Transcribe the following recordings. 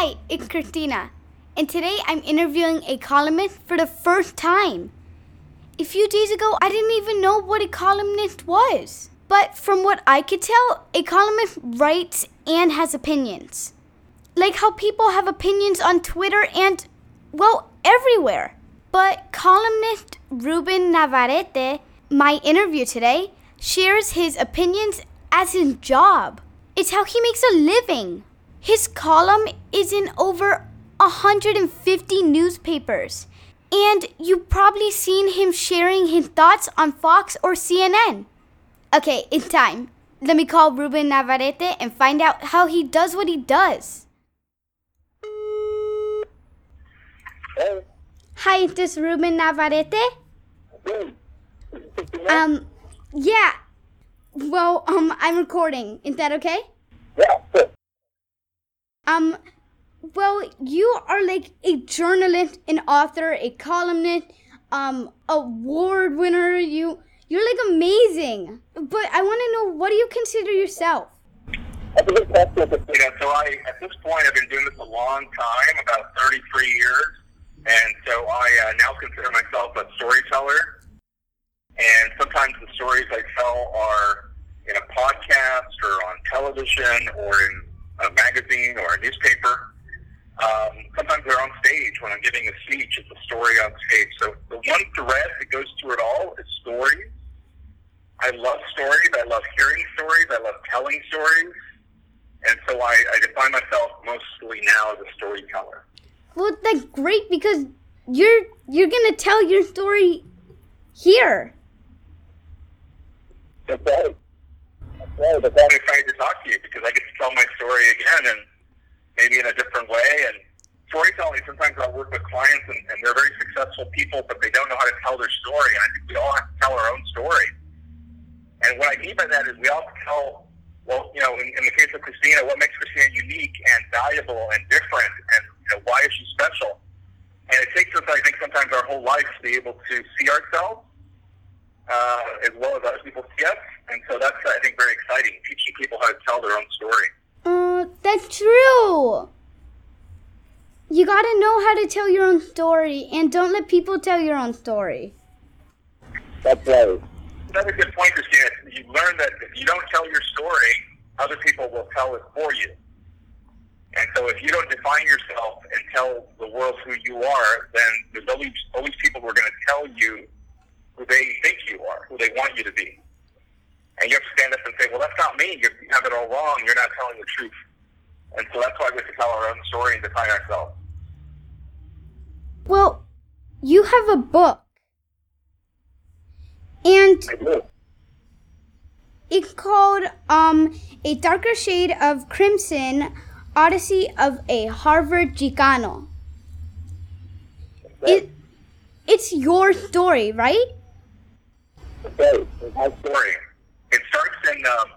Hi, it's Cristina, and today I'm interviewing a columnist for the first time. A few days ago, I didn't even know what a columnist was. But from what I could tell, a columnist writes and has opinions. Like how people have opinions on Twitter and, well, everywhere. But columnist Ruben Navarrette, my interview today, shares his opinions as his job. It's how he makes a living. His column is in over 150 newspapers. And you've probably seen him sharing his thoughts on Fox or CNN. Okay, it's time. Let me call Ruben Navarrette and find out how he does what he does. Hey. Hi, is this Ruben Navarrette? Hey. Um, yeah. Well, um, I'm recording. Is that okay? Yeah, good. Um, well, you are like a journalist, an author, a columnist, um, award winner. You, you're like amazing. But I want to know, what do you consider yourself? That's a good question. Know, so I, at this point, I've been doing this a long time, about 33 years. And so I uh, now consider myself a storyteller. And sometimes the stories I tell are in a podcast or on television or in a magazine or a newspaper. Um, sometimes they're on stage when I'm giving a speech. It's a story on stage. So the one thread that goes through it all is stories. I love stories. I love hearing stories. I love telling stories. And so I, I define myself mostly now as a storyteller. Well, that's great because you're you're gonna tell your story here. That's right. That's I'm excited to talk to you because I get to tell my story again and maybe in a different way. And storytelling, sometimes I'll work with clients and, and they're very successful people, but they don't know how to tell their story. And I think we all have to tell our own story. And what I mean by that is we all tell, well, you know, in, in the case of Cristina, what makes Cristina unique and valuable and different and you know, why is she special? And it takes us, I think, sometimes our whole life to be able to see ourselves uh, as well as other people see us. And so that's, I think, very exciting, teaching people how to tell their own story. Uh, that's true. You gotta know how to tell your own story, and don't let people tell your own story. That's right. That's a good point, Cristina. You learn that if you don't tell your story, other people will tell it for you. And so if you don't define yourself and tell the world who you are, then there's always, always people who are going to tell you who they think you are, who they want you to be. And you have to stand up and say, well, that's not me. You have it all wrong. You're not telling the truth. And so that's why we have to tell our own story and define ourselves. Well, you have a book, and it's called um a darker shade of crimson, Odyssey of a Harvard Chicano. It, it's your story, right? Okay, it's my story. It starts in. Um,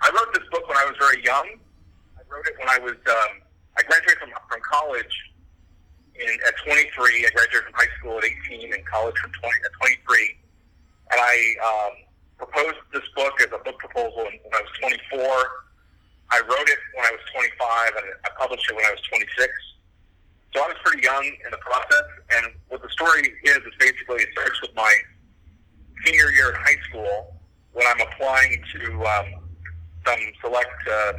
I wrote this book when I was very young. I wrote it when I was. Um, I graduated from from college in at 23. I graduated from high school at 18, and college from 20 at 23. And I um, proposed this book as a book proposal when I was 24. I wrote it when I was 25, and I published it when I was 26. So I was pretty young in the process. And what the story is is basically it starts with my senior year in high school when I'm applying to um, some select uh,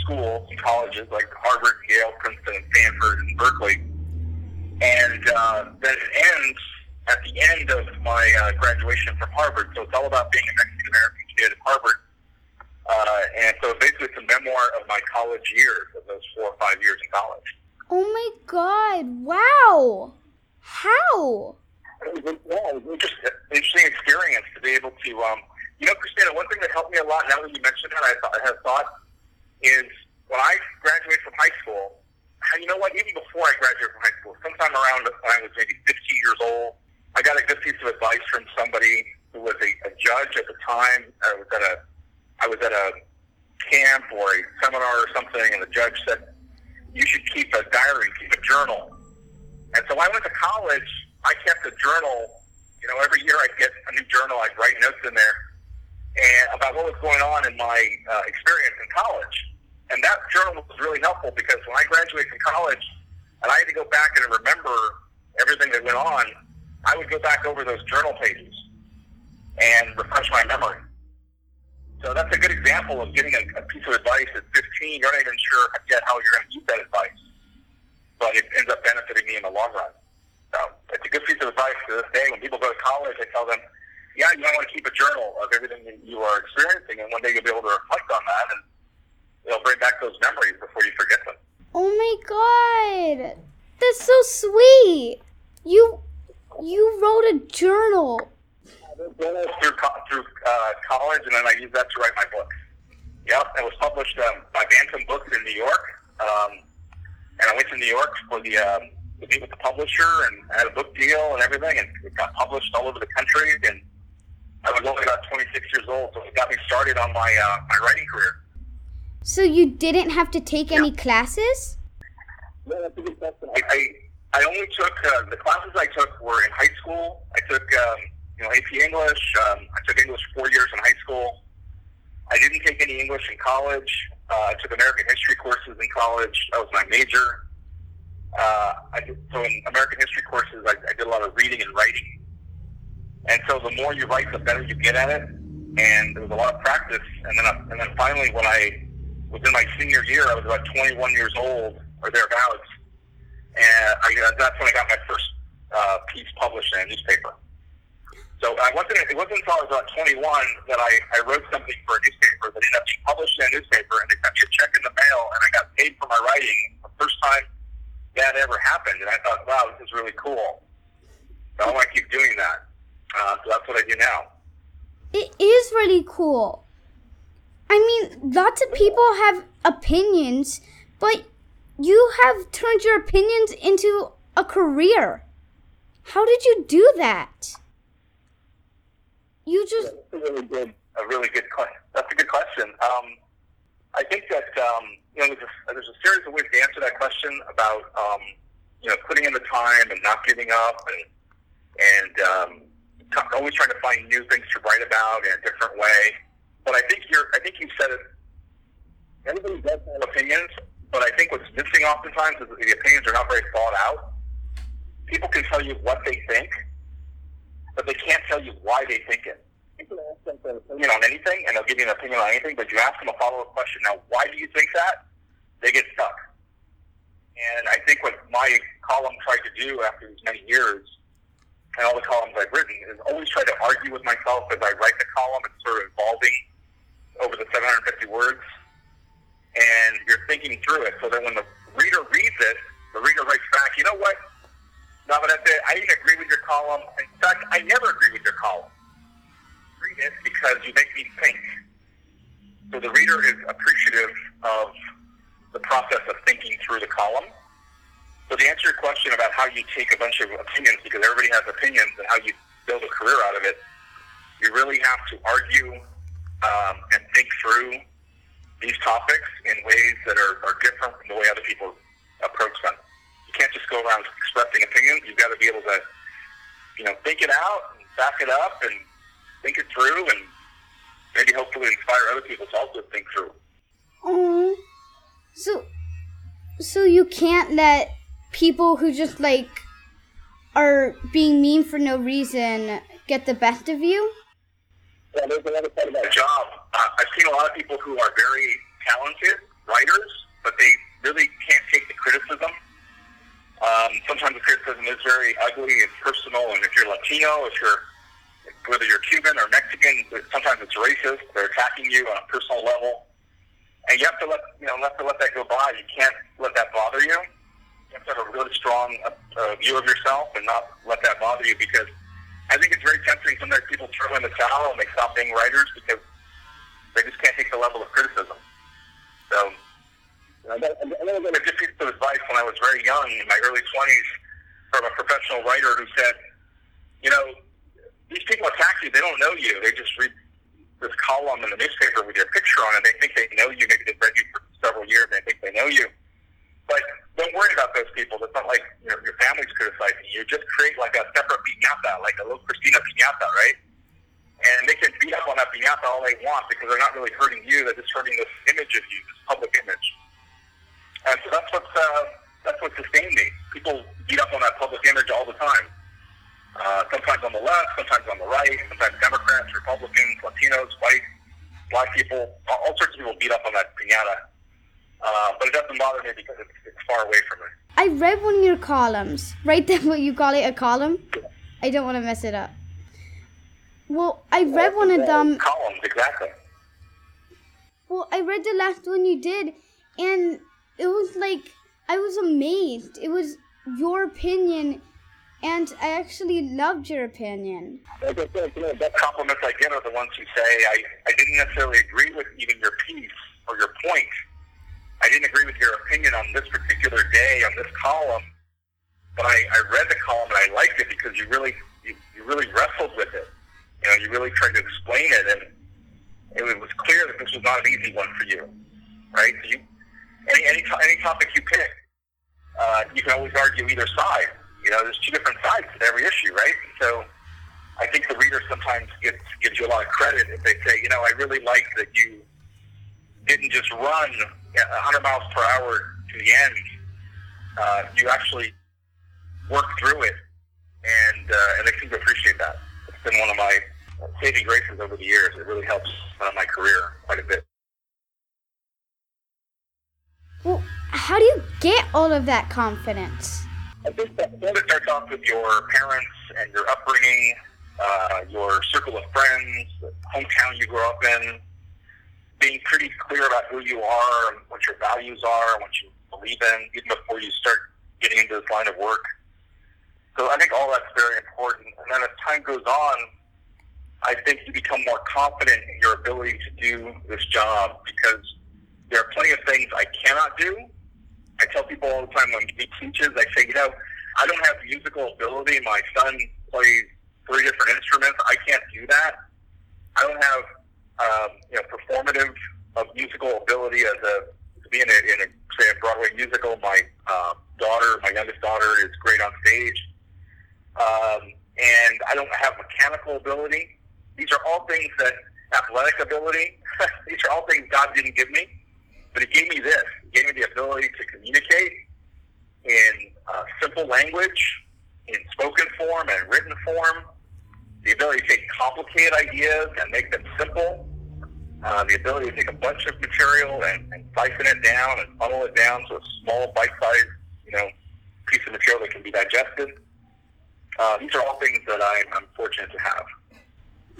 schools and colleges like Harvard, Yale, Princeton, Stanford, and Berkeley. And uh, then it ends at the end of my uh, graduation from Harvard. So it's all about being a Mexican American kid at Harvard. Uh, and so basically it's a memoir of my college years, of those four or five years in college. Oh my god! Wow! How? it was, yeah, it was an interesting experience to be able to, um, you know, Cristina, one thing that helped me a lot now that you mentioned that, I, thought, I have thought, is when I graduated from high school, you know what, even before I graduated from high school, sometime around when I was maybe 15 years old, I got a good piece of advice from somebody who was a, a judge at the time. I was at a, I was at a camp or a seminar or something, and the judge said, you should keep a diary, keep a journal. And so I went to college, I kept a journal. You know, every year I'd get a new journal. I'd write notes in there and about what was going on in my uh, experience in college. and that journal was really helpful because when I graduated from college and I had to go back and remember everything that went on, I would go back over those journal pages and refresh my memory. So that's a good example of getting a, a piece of advice at 15. You're not even sure yet how you're going to use that advice, but it ends up benefiting me in the long run. So it's a good piece of advice to this day. When people go to college, I tell them, yeah, you might want to keep a journal of everything that you are experiencing, and one day you'll be able to reflect on that, and it'll bring back those memories before you forget them. Oh my god, that's so sweet. You you wrote a journal. Through co- through uh, college, and then I used that to write my book. Yep, it was published um, by Bantam Books in New York, um, and I went to New York for the um, to meet with the publisher and I had a book deal and everything, and it got published all over the country. And I was only about 26 years old, so it got me started on my uh, my writing career. So you didn't have to take any classes? Yeah, that's a good question. I, I, I only took uh, the classes I took were in high school. I took um, you know AP English. Um, I took English four years in high school. I didn't take any English in college. Uh, I took American history courses in college. That was my major. Uh, I did, so in American history courses, I, I did a lot of reading and writing. And so the more you write, the better you get at it. And there was a lot of practice. And then, and then finally, when I was in my senior year, I was about 21 years old or thereabouts, and I, that's when I got my first uh, piece published in a newspaper. So I wasn't. It wasn't until I was about 21 that I, I wrote something for a newspaper that ended up being published in a newspaper, and they sent me a check in the mail, and I got paid for my writing the first time that ever happened. And I thought, wow, this is really cool. So I want to keep doing that. Uh, so that's what I do now. It is really cool. I mean, lots of people have opinions, but you have turned your opinions into a career. How did you do that? You just that's a really good, a really good question. That's a good question. Um, I think that um, you know there's a, there's a series of ways to answer that question about um, you know putting in the time and not giving up and and um, always trying to find new things to write about in a different way. But I think you're I think you said it. Everybody does have opinions, but I think what's missing oftentimes is that the opinions are not very thought out. People can tell you what they think, but they can't tell you why they think it. Can ask them an opinion on anything, and they'll give you an opinion on anything, but you ask them a follow-up question, now, why do you think that? They get stuck. And I think what my column tried to do after these many years, and all the columns I've written, is always try to argue with myself as I write the column. It's sort of evolving over the 750 words and you're thinking through it. So that when the reader reads it, the reader writes back, you know what? It. I didn't agree with your column. In fact, I never agree with your column. Read it because you make me think. So the reader is appreciative of the process of thinking through the column. So to answer your question about how you take a bunch of opinions, because everybody has opinions, and how you build a career out of it, you really have to argue um, and think through these topics in ways that are, are different from the way other people approach them. You can't just go around expressing opinions. You've got to be able to, you know, think it out and back it up and think it through and maybe hopefully inspire other people to also think through. Oh, so so you can't let people who just like are being mean for no reason get the best of you. Yeah, there's another part of that job. Uh, I've seen a lot of people who are very talented writers, but they really can't take the criticism. Um, sometimes the criticism is very ugly and personal, and if you're Latino, if you're whether you're Cuban or Mexican, sometimes it's racist. They're attacking you on a personal level, and you have to let you know have to let that go by. You can't let that bother you. Have a really strong uh, view of yourself and not let that bother you because I think it's very tempting. Sometimes people throw in the towel and they stop being writers because they just can't take the level of criticism. So, I got, a piece of advice when I was very young, in my early 20s, from a professional writer who said, you know, these people attack you. They don't know you. They just read this column in the newspaper with your picture on it. They think they know you for several years and they think they know you. But don't worry about those people. It's not like you know, your family's criticizing you. Just create like a separate piñata, like a little Cristina piñata, right? And they can beat up on that piñata all they want because they're not really hurting you. They're just hurting this image of you, this public image. And so that's what's uh, that's what sustained me. People beat up on that public image all the time. Uh, sometimes on the left, sometimes on the right, sometimes Democrats, Republicans, Latinos, white, black people, all, sorts of people beat up on that piñata. Uh, but it doesn't bother me because it's, it's far away from me. I read one of your columns. Right there, what you call it a column? I don't want to mess it up. Well, I read one of them. Columns, exactly. Well, I read the last one you did, and it was like I was amazed. It was your opinion, and I actually loved your opinion. The best compliments I get are the ones who say I, I didn't necessarily agree with even your piece or your point. I didn't agree with your opinion on this particular day on this column, but I, I read the column and I liked it because you really you, you really wrestled with it. You know, you really tried to explain it, and it was clear that this was not an easy one for you, right? You any any any topic you pick, uh, you can always argue either side. You know, there's two different sides to every issue, right? So I think the reader sometimes gets gives you a lot of credit if they say, you know, I really like that you didn't just run 100 miles per hour to the end. Uh, you actually worked through it, and uh, and they seem to appreciate that. It's been one of my saving graces over the years. It really helps uh, my career quite a bit. Well, how do you get all of that confidence? I think that it starts off with your parents and your upbringing, uh, your circle of friends, the hometown you grew up in, being pretty clear about who you are and what your values are and what you believe in, even before you start getting into this line of work. So I think all that's very important. And then as time goes on, I think you become more confident in your ability to do this job because there are plenty of things I cannot do. I tell people all the time when he teaches, I say, you know, I don't have musical ability. My son plays three different instruments. I can't do that. I don't have, um, you know, performative of musical ability as a to be in a, in a say a Broadway musical. My uh, daughter, my youngest daughter, is great on stage, um, and I don't have mechanical ability. These are all things that athletic ability. these are all things God didn't give me. But it gave me this. It gave me the ability to communicate in uh, simple language, in spoken form and written form, the ability to take complicated ideas and make them simple, uh, the ability to take a bunch of material and, and siphon it down and funnel it down to a small bite-sized, you know, piece of material that can be digested. Uh, these are all things that I'm, I'm fortunate to have.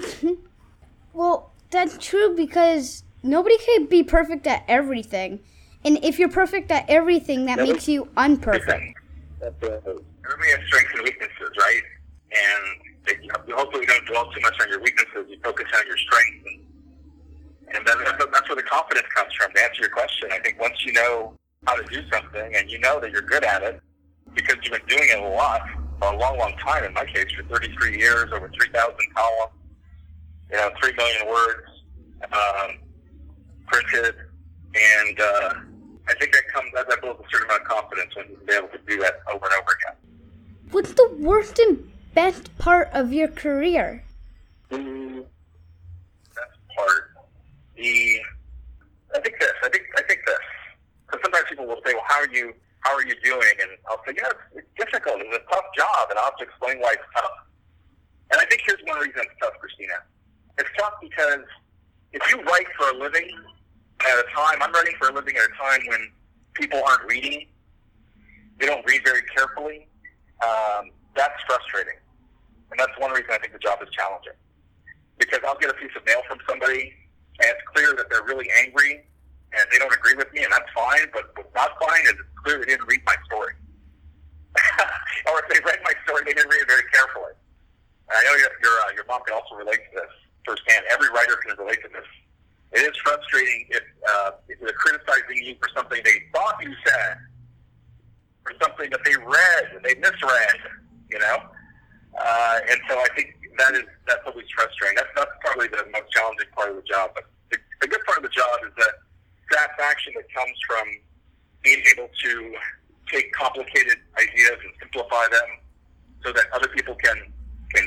well, that's true because nobody can be perfect at everything. And if you're perfect at everything, that makes you unperfect. Everybody has strengths and weaknesses, right? And hopefully you don't dwell too much on your weaknesses. You focus on your strengths. And, then that's where the confidence comes from. To answer your question, I think once you know how to do something and you know that you're good at it, because you've been doing it a lot for a long, long time, in my case, for 33 years, over 3,000 columns, you know, 3 million words, um, printed, and uh, I think that comes that builds a certain amount of confidence when you're able to do that over and over again. What's the worst and best part of your career? The best part, the I think this. I think I think this. Because sometimes people will say, "Well, how are you? How are you doing?" And I'll say, "Yeah, it's, it's difficult. It's a tough job," and I'll have to explain why it's tough. And I think here's one reason it's tough, Cristina. It's tough because if you write for a living at a time, I'm writing for a living at a time when people aren't reading. They don't read very carefully. Um, that's frustrating. And that's one reason I think the job is challenging. Because I'll get a piece of mail from somebody, and it's clear that they're really angry, and they don't agree with me, and that's fine. But what's not fine is it's clear they didn't read my story. or if they read my story, they didn't read it very carefully. And I know your, your, uh, your mom can also relate to this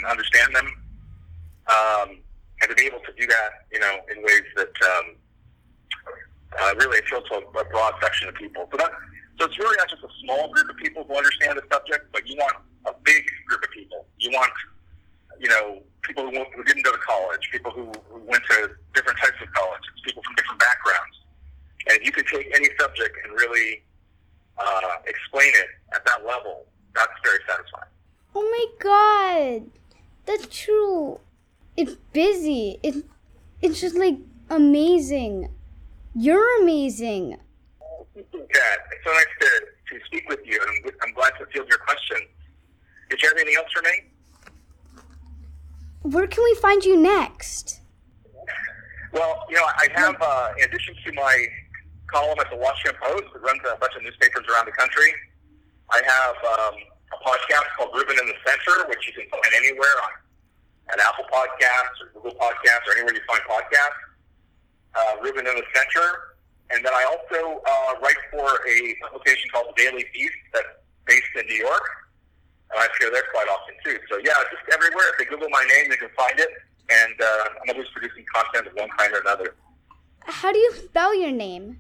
understand them, um, and to be able to do that, you know, in ways that um, uh, really appeal to a, broad section of people. So that so it's really not just a small group of people who understand the subject, but you want a big group of people. You want you know people who, who didn't go to college, people who, who went to different types of colleges, people from different backgrounds, and if you could take any subject and really uh, explain it at that level, that's very satisfying. Oh my god that's true. It's busy. It, it's just like amazing. You're amazing. Yeah, it's so nice to, to speak with you, and I'm glad to field your question. Did you have anything else for me? Where can we find you next? Well, you know, I have, uh, in addition to my column at the Washington Post that runs a bunch of newspapers around the country, I have um, a podcast called Ruben in the Center, which you can find anywhere on at Apple Podcasts or Google Podcasts or anywhere you find podcasts. Uh, Ruben in the Center. And then I also uh, write for a publication called the Daily Beast that's based in New York. And I appear there quite often too. So yeah, just everywhere. If they Google my name, they can find it. And uh, I'm always producing content of one kind or another. How do you spell your name?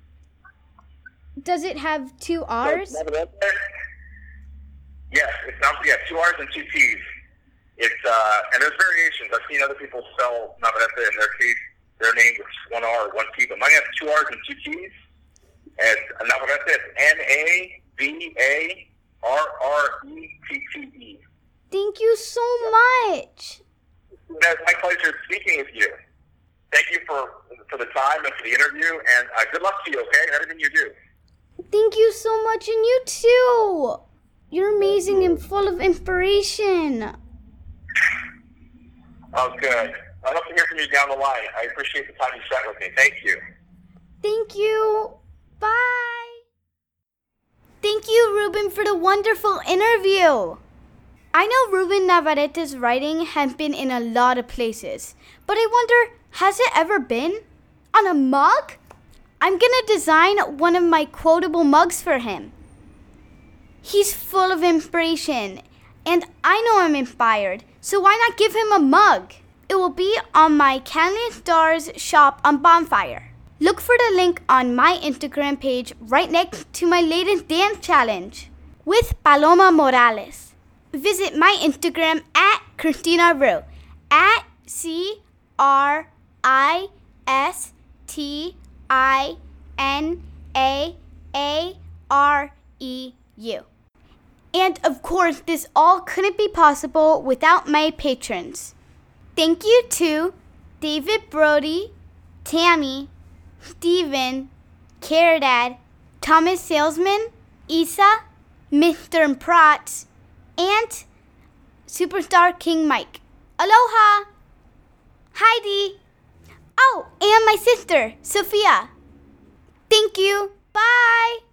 Does it have two R's? Yes, it's not. Yeah, two R's and two T's. It's uh, and there's variations. I've seen other people spell Navarrette in their case, their name with one R or one T, but mine has two R's and two T's. And Navarrette is N A V A R R E T T E. Thank you so much. It's my pleasure speaking with you. Thank you for for the time and for the interview, and uh, good luck to you. Okay, everything you do. Thank you so much, and you too. You're amazing and full of inspiration. Oh, good. I'd love to hear from you down the line. I appreciate the time you spent with me. Thank you. Thank you. Bye. Thank you, Ruben, for the wonderful interview. I know Ruben Navarrette's writing has been in a lot of places, but I wonder, has it ever been on a mug? I'm gonna design one of my quotable mugs for him. He's full of inspiration, and I know I'm inspired, so why not give him a mug? It will be on my Canyon Stars shop on Bonfire. Look for the link on my Instagram page right next to my latest dance challenge with Paloma Morales. Visit my Instagram at Cristina Areu at C R I S T I N A A R E U. And of course, this all couldn't be possible without my patrons. Thank you to David Brody, Tammy, Steven, Caradad, Thomas Salesman, Isa, Mr. Protz, and Superstar King Mike. Aloha! Heidi! Oh, and my sister, Sophia. Thank you. Bye!